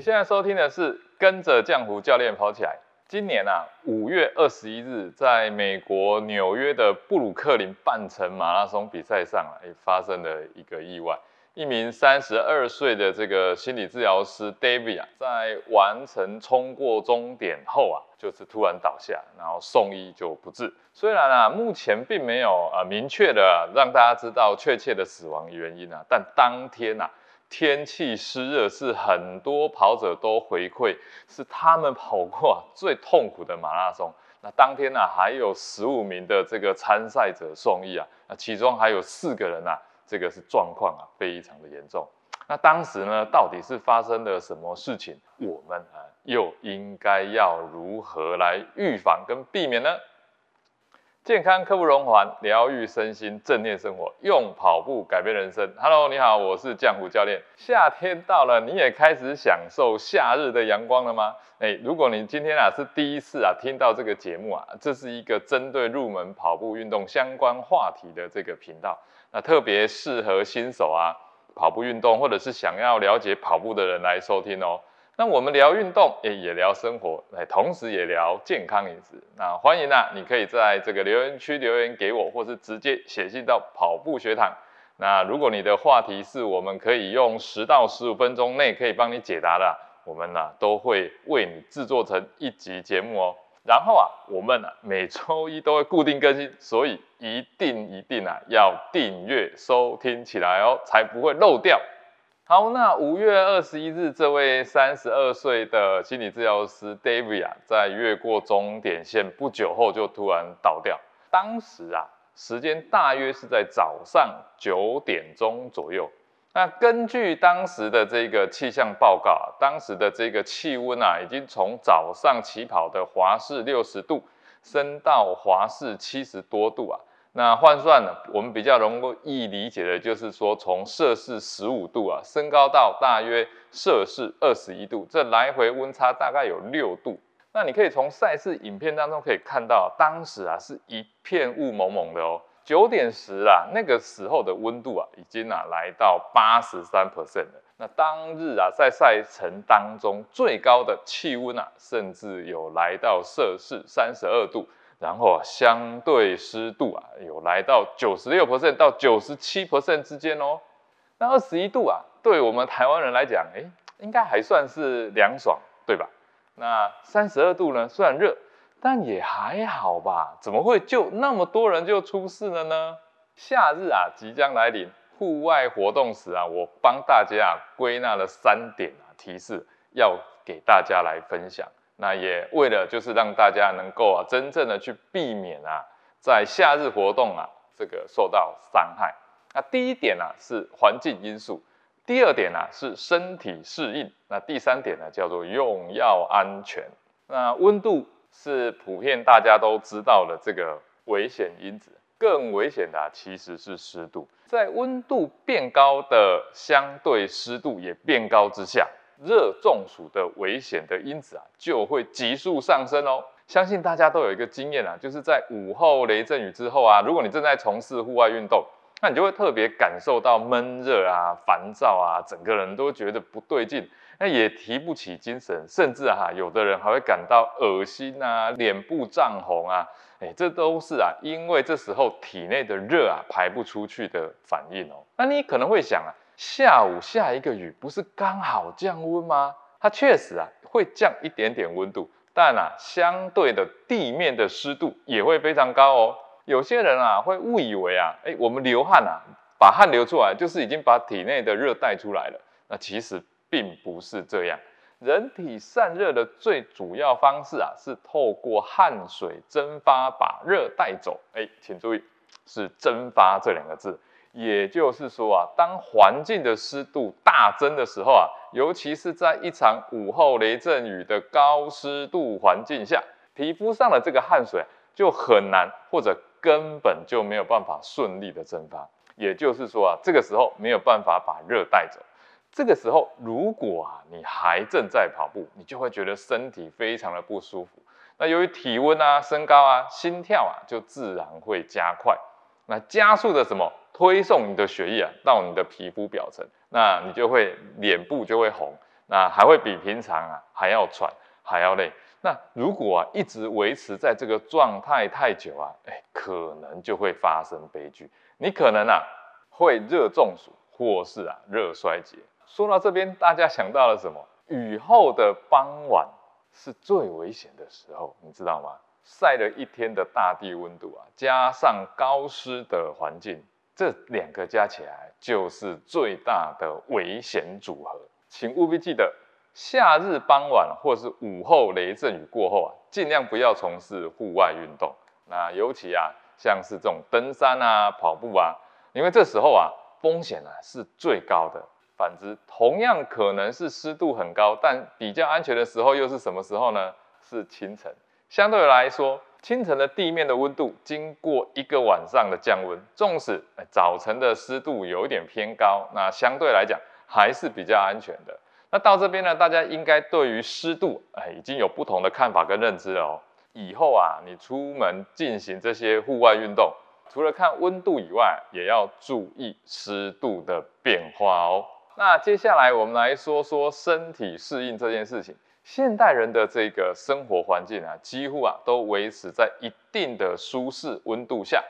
你现在收听的是跟着江湖教练跑起来。今年啊，五月二十一日，在美国纽约的布鲁克林半程马拉松比赛上啊，发生了一个意外。一名三十二岁的这个心理治疗师 David 啊，在完成冲过终点后啊，就是突然倒下，然后送医就不治。虽然啊，目前并没有啊明确的让大家知道确切的死亡原因啊，但当天啊。天气湿热是很多跑者都回馈，是他们跑过最痛苦的马拉松。那当天呢，还有十五名的这个参赛者送医啊，那其中还有四个人啊，这个是状况啊非常的严重。那当时呢，到底是发生了什么事情？我们啊又应该要如何来预防跟避免呢？健康刻不容缓，疗愈身心，正念生活，用跑步改变人生。Hello，你好，我是江湖教练。夏天到了，你也开始享受夏日的阳光了吗？哎，如果你今天啊是第一次啊听到这个节目啊，这是一个针对入门跑步运动相关话题的这个频道，那特别适合新手啊跑步运动或者是想要了解跑步的人来收听哦。那我们聊运动，也也聊生活，哎，同时也聊健康饮食。那欢迎啊，你可以在这个留言区留言给我，或是直接写信到跑步学堂。那如果你的话题是我们可以用十到十五分钟内可以帮你解答的，我们呢都会为你制作成一集节目哦。然后啊，我们啊每周一都会固定更新，所以一定一定啊要订阅收听起来哦，才不会漏掉。好，那五月二十一日，这位三十二岁的心理治疗师 David 啊，在越过终点线不久后就突然倒掉。当时啊，时间大约是在早上九点钟左右。那根据当时的这个气象报告啊，当时的这个气温啊，已经从早上起跑的华氏六十度升到华氏七十多度啊。那换算呢，我们比较容易理解的就是说，从摄氏十五度啊，升高到大约摄氏二十一度，这来回温差大概有六度。那你可以从赛事影片当中可以看到，当时啊是一片雾蒙蒙的哦。九点时啊，那个时候的温度啊，已经啊来到八十三 percent 了。那当日啊，在赛程当中最高的气温啊，甚至有来到摄氏三十二度。然后啊，相对湿度啊，有来到九十六 percent 到九十七 percent 之间哦。那二十一度啊，对我们台湾人来讲，哎，应该还算是凉爽，对吧？那三十二度呢，虽然热，但也还好吧？怎么会就那么多人就出事了呢？夏日啊，即将来临，户外活动时啊，我帮大家啊归纳了三点啊提示，要给大家来分享。那也为了就是让大家能够啊真正的去避免啊在夏日活动啊这个受到伤害。那第一点呢是环境因素，第二点呢是身体适应，那第三点呢叫做用药安全。那温度是普遍大家都知道的这个危险因子，更危险的其实是湿度，在温度变高的相对湿度也变高之下。热中暑的危险的因子啊，就会急速上升哦。相信大家都有一个经验啊，就是在午后雷阵雨之后啊，如果你正在从事户外运动，那你就会特别感受到闷热啊、烦躁啊，整个人都觉得不对劲，那也提不起精神，甚至啊，有的人还会感到恶心啊、脸部涨红啊，哎，这都是啊，因为这时候体内的热啊排不出去的反应哦。那你可能会想啊。下午下一个雨，不是刚好降温吗？它确实啊会降一点点温度，但啊相对的地面的湿度也会非常高哦。有些人啊会误以为啊，哎我们流汗啊，把汗流出来就是已经把体内的热带出来了。那其实并不是这样，人体散热的最主要方式啊是透过汗水蒸发把热带走。哎，请注意是蒸发这两个字。也就是说啊，当环境的湿度大增的时候啊，尤其是在一场午后雷阵雨的高湿度环境下，皮肤上的这个汗水就很难或者根本就没有办法顺利的蒸发。也就是说啊，这个时候没有办法把热带走。这个时候，如果啊你还正在跑步，你就会觉得身体非常的不舒服。那由于体温啊升高啊，心跳啊就自然会加快。那加速的什么？推送你的血液啊到你的皮肤表层，那你就会脸部就会红，那还会比平常啊还要喘，还要累。那如果啊一直维持在这个状态太久啊，哎，可能就会发生悲剧。你可能啊会热中暑，或是啊热衰竭。说到这边，大家想到了什么？雨后的傍晚是最危险的时候，你知道吗？晒了一天的大地温度啊，加上高湿的环境，这两个加起来就是最大的危险组合。请务必记得，夏日傍晚或是午后雷阵雨过后啊，尽量不要从事户外运动。那尤其啊，像是这种登山啊、跑步啊，因为这时候啊，风险啊是最高的。反之，同样可能是湿度很高，但比较安全的时候又是什么时候呢？是清晨。相对来说，清晨的地面的温度经过一个晚上的降温，纵使早晨的湿度有一点偏高，那相对来讲还是比较安全的。那到这边呢，大家应该对于湿度哎已经有不同的看法跟认知了哦。以后啊，你出门进行这些户外运动，除了看温度以外，也要注意湿度的变化哦。那接下来我们来说说身体适应这件事情。现代人的这个生活环境啊，几乎啊都维持在一定的舒适温度下。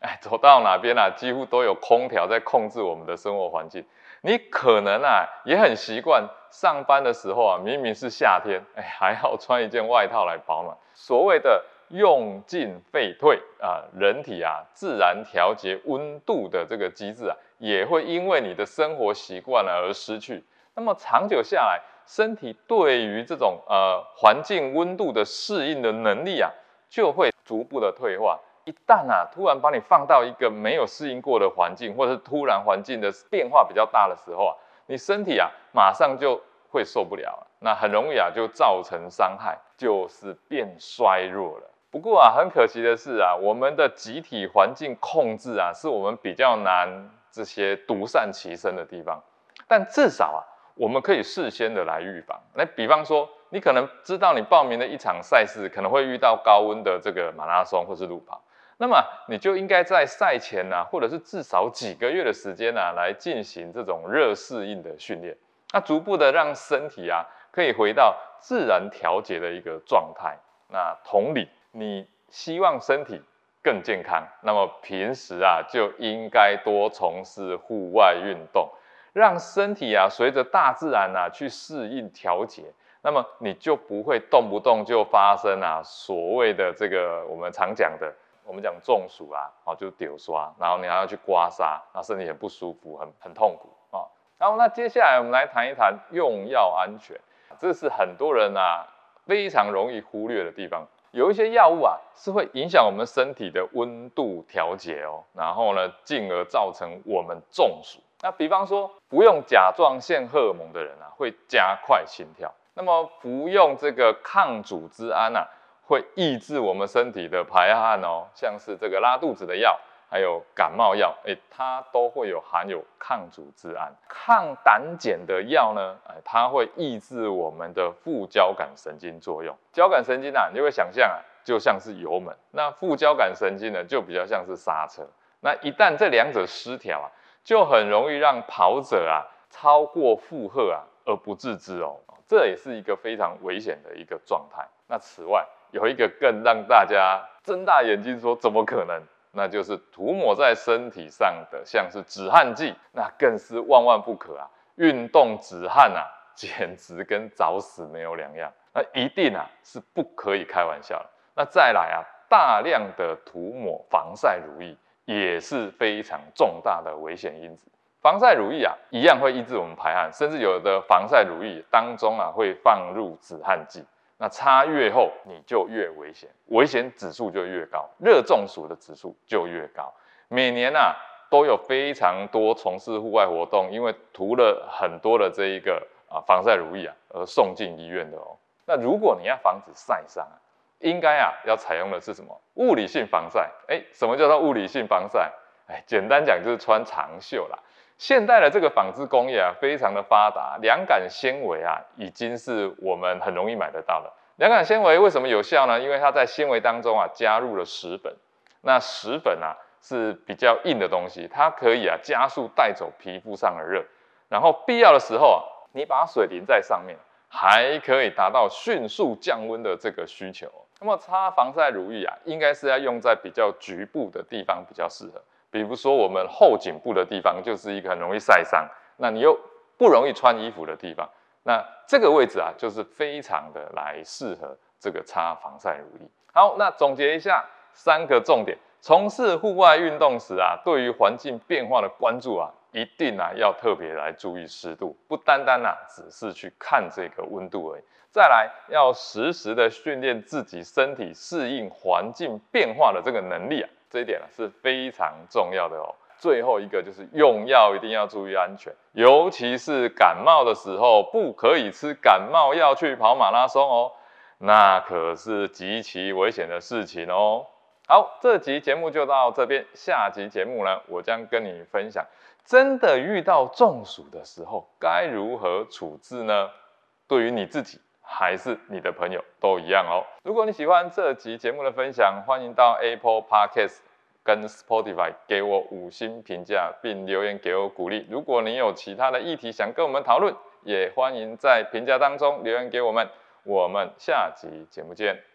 哎，走到哪边啊，几乎都有空调在控制我们的生活环境。你可能啊也很习惯上班的时候啊，明明是夏天，哎，还要穿一件外套来保暖。所谓的用进废退啊，人体啊自然调节温度的这个机制啊，也会因为你的生活习惯而失去。那么长久下来，身体对于这种呃环境温度的适应的能力啊，就会逐步的退化。一旦啊突然把你放到一个没有适应过的环境，或者是突然环境的变化比较大的时候啊，你身体啊马上就会受不了，那很容易啊就造成伤害，就是变衰弱了。不过啊，很可惜的是啊，我们的集体环境控制啊，是我们比较难这些独善其身的地方，但至少啊。我们可以事先的来预防，那比方说，你可能知道你报名的一场赛事可能会遇到高温的这个马拉松或是路跑，那么你就应该在赛前呢，或者是至少几个月的时间呢，来进行这种热适应的训练，那逐步的让身体啊可以回到自然调节的一个状态。那同理，你希望身体更健康，那么平时啊就应该多从事户外运动。让身体啊随着大自然啊去适应调节，那么你就不会动不动就发生啊所谓的这个我们常讲的，我们讲中暑啊，哦就丢刷，然后你还要去刮痧，那身体很不舒服，很很痛苦啊。然后那接下来我们来谈一谈用药安全，这是很多人啊非常容易忽略的地方。有一些药物啊是会影响我们身体的温度调节哦，然后呢进而造成我们中暑。那比方说，服用甲状腺荷尔蒙的人啊，会加快心跳；那么服用这个抗组织胺啊，会抑制我们身体的排汗哦。像是这个拉肚子的药，还有感冒药，哎，它都会有含有抗组织胺。抗胆碱的药呢，哎，它会抑制我们的副交感神经作用。交感神经啊，你就会想象啊，就像是油门；那副交感神经呢，就比较像是刹车。那一旦这两者失调啊，就很容易让跑者啊超过负荷啊而不自知哦，这也是一个非常危险的一个状态。那此外有一个更让大家睁大眼睛说怎么可能？那就是涂抹在身体上的像是止汗剂，那更是万万不可啊！运动止汗啊，简直跟找死没有两样。那一定啊是不可以开玩笑的。那再来啊，大量的涂抹防晒乳液。也是非常重大的危险因子。防晒乳液啊，一样会抑制我们排汗，甚至有的防晒乳液当中啊会放入止汗剂。那擦越厚，你就越危险，危险指数就越高，热中暑的指数就越高。每年啊都有非常多从事户外活动，因为涂了很多的这一个啊防晒乳液啊而送进医院的哦。那如果你要防止晒伤啊，应该啊，要采用的是什么物理性防晒？哎，什么叫做物理性防晒？哎，简单讲就是穿长袖啦。现代的这个纺织工业啊，非常的发达，凉感纤维啊，已经是我们很容易买得到了。凉感纤维为什么有效呢？因为它在纤维当中啊，加入了石粉。那石粉啊，是比较硬的东西，它可以啊，加速带走皮肤上的热，然后必要的时候啊，你把水淋在上面，还可以达到迅速降温的这个需求。那么擦防晒乳液啊，应该是要用在比较局部的地方比较适合，比如说我们后颈部的地方就是一个很容易晒伤，那你又不容易穿衣服的地方，那这个位置啊，就是非常的来适合这个擦防晒乳液。好，那总结一下三个重点：从事户外运动时啊，对于环境变化的关注啊。一定啊，要特别来注意湿度，不单单啊，只是去看这个温度而已。再来，要实时的训练自己身体适应环境变化的这个能力啊，这一点啊是非常重要的哦。最后一个就是用药一定要注意安全，尤其是感冒的时候，不可以吃感冒药去跑马拉松哦，那可是极其危险的事情哦。好，这集节目就到这边，下集节目呢，我将跟你分享。真的遇到中暑的时候，该如何处置呢？对于你自己还是你的朋友都一样哦。如果你喜欢这集节目的分享，欢迎到 Apple Podcast 跟 Spotify 给我五星评价，并留言给我鼓励。如果你有其他的议题想跟我们讨论，也欢迎在评价当中留言给我们。我们下集节目见。